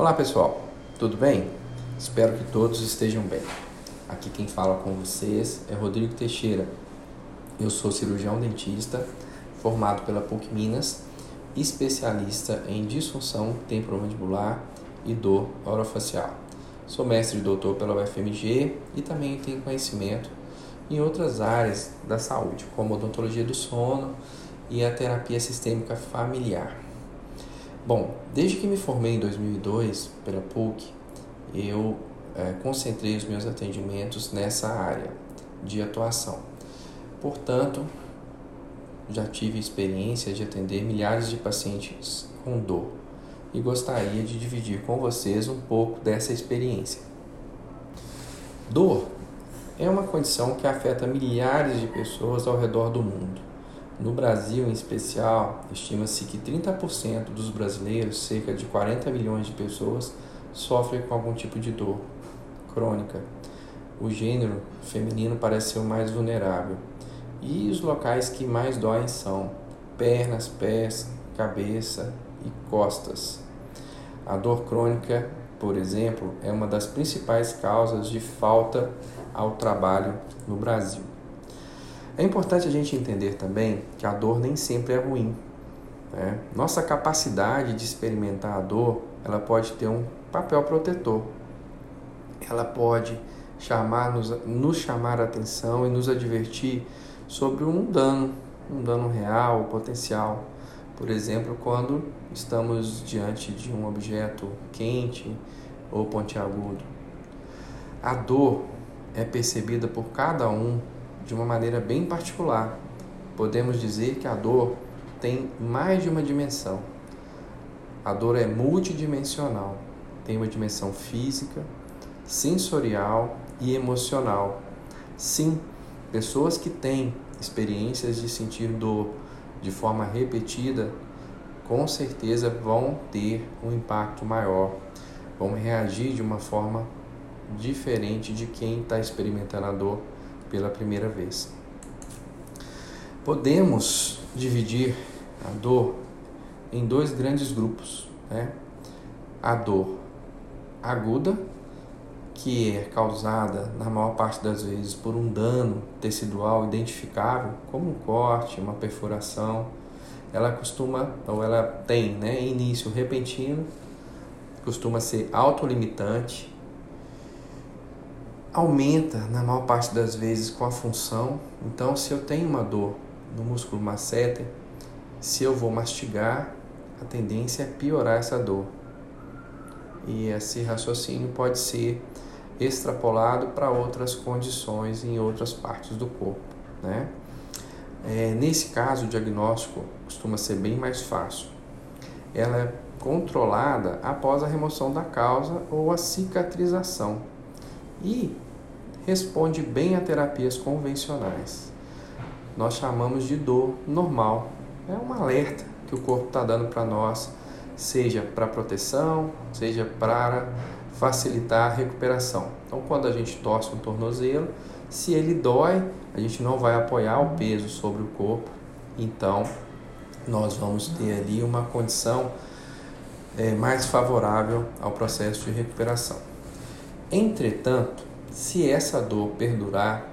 Olá pessoal, tudo bem? Espero que todos estejam bem. Aqui quem fala com vocês é Rodrigo Teixeira. Eu sou cirurgião dentista, formado pela PUC Minas, especialista em disfunção temporomandibular e dor orofacial. Sou mestre e doutor pela UFMG e também tenho conhecimento em outras áreas da saúde, como odontologia do sono e a terapia sistêmica familiar. Bom, desde que me formei em 2002 pela PUC, eu é, concentrei os meus atendimentos nessa área de atuação. Portanto, já tive experiência de atender milhares de pacientes com dor e gostaria de dividir com vocês um pouco dessa experiência. Dor é uma condição que afeta milhares de pessoas ao redor do mundo. No Brasil, em especial, estima-se que 30% dos brasileiros, cerca de 40 milhões de pessoas, sofrem com algum tipo de dor crônica. O gênero feminino parece ser o mais vulnerável. E os locais que mais doem são pernas, pés, cabeça e costas. A dor crônica, por exemplo, é uma das principais causas de falta ao trabalho no Brasil. É importante a gente entender também que a dor nem sempre é ruim. Né? Nossa capacidade de experimentar a dor, ela pode ter um papel protetor. Ela pode chamar, nos, nos chamar a atenção e nos advertir sobre um dano, um dano real, potencial. Por exemplo, quando estamos diante de um objeto quente ou pontiagudo. A dor é percebida por cada um de uma maneira bem particular. Podemos dizer que a dor tem mais de uma dimensão. A dor é multidimensional, tem uma dimensão física, sensorial e emocional. Sim, pessoas que têm experiências de sentir dor de forma repetida, com certeza vão ter um impacto maior, vão reagir de uma forma diferente de quem está experimentando a dor pela primeira vez. Podemos dividir a dor em dois grandes grupos. Né? A dor aguda, que é causada na maior parte das vezes por um dano tecidual identificável, como um corte, uma perfuração. Ela costuma, ou ela tem né, início repentino, costuma ser autolimitante, aumenta na maior parte das vezes com a função. Então, se eu tenho uma dor no músculo masseter, se eu vou mastigar, a tendência é piorar essa dor. E esse raciocínio pode ser extrapolado para outras condições em outras partes do corpo, né? É, nesse caso, o diagnóstico costuma ser bem mais fácil. Ela é controlada após a remoção da causa ou a cicatrização e responde bem a terapias convencionais. Nós chamamos de dor normal. É um alerta que o corpo está dando para nós, seja para proteção, seja para facilitar a recuperação. Então, quando a gente torce um tornozelo, se ele dói, a gente não vai apoiar o peso sobre o corpo, então nós vamos ter ali uma condição é, mais favorável ao processo de recuperação. Entretanto, se essa dor perdurar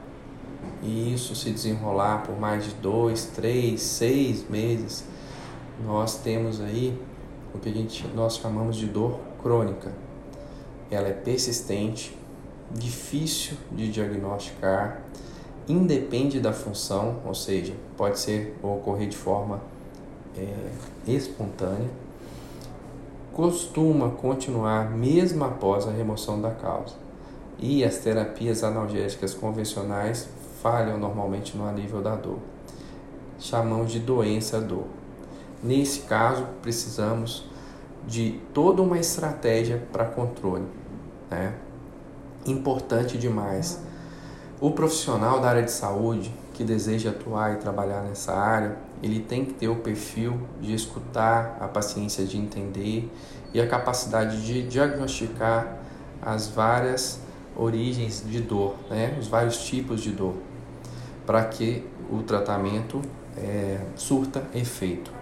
e isso se desenrolar por mais de dois, três, seis meses, nós temos aí o que a gente, nós chamamos de dor crônica. Ela é persistente, difícil de diagnosticar, independe da função, ou seja, pode ser ou ocorrer de forma é, espontânea costuma continuar mesmo após a remoção da causa. E as terapias analgésicas convencionais falham normalmente no nível da dor. Chamamos de doença dor. Nesse caso, precisamos de toda uma estratégia para controle. Né? Importante demais. O profissional da área de saúde que deseja atuar e trabalhar nessa área, ele tem que ter o perfil de escutar, a paciência de entender e a capacidade de diagnosticar as várias origens de dor, né? os vários tipos de dor, para que o tratamento é, surta efeito.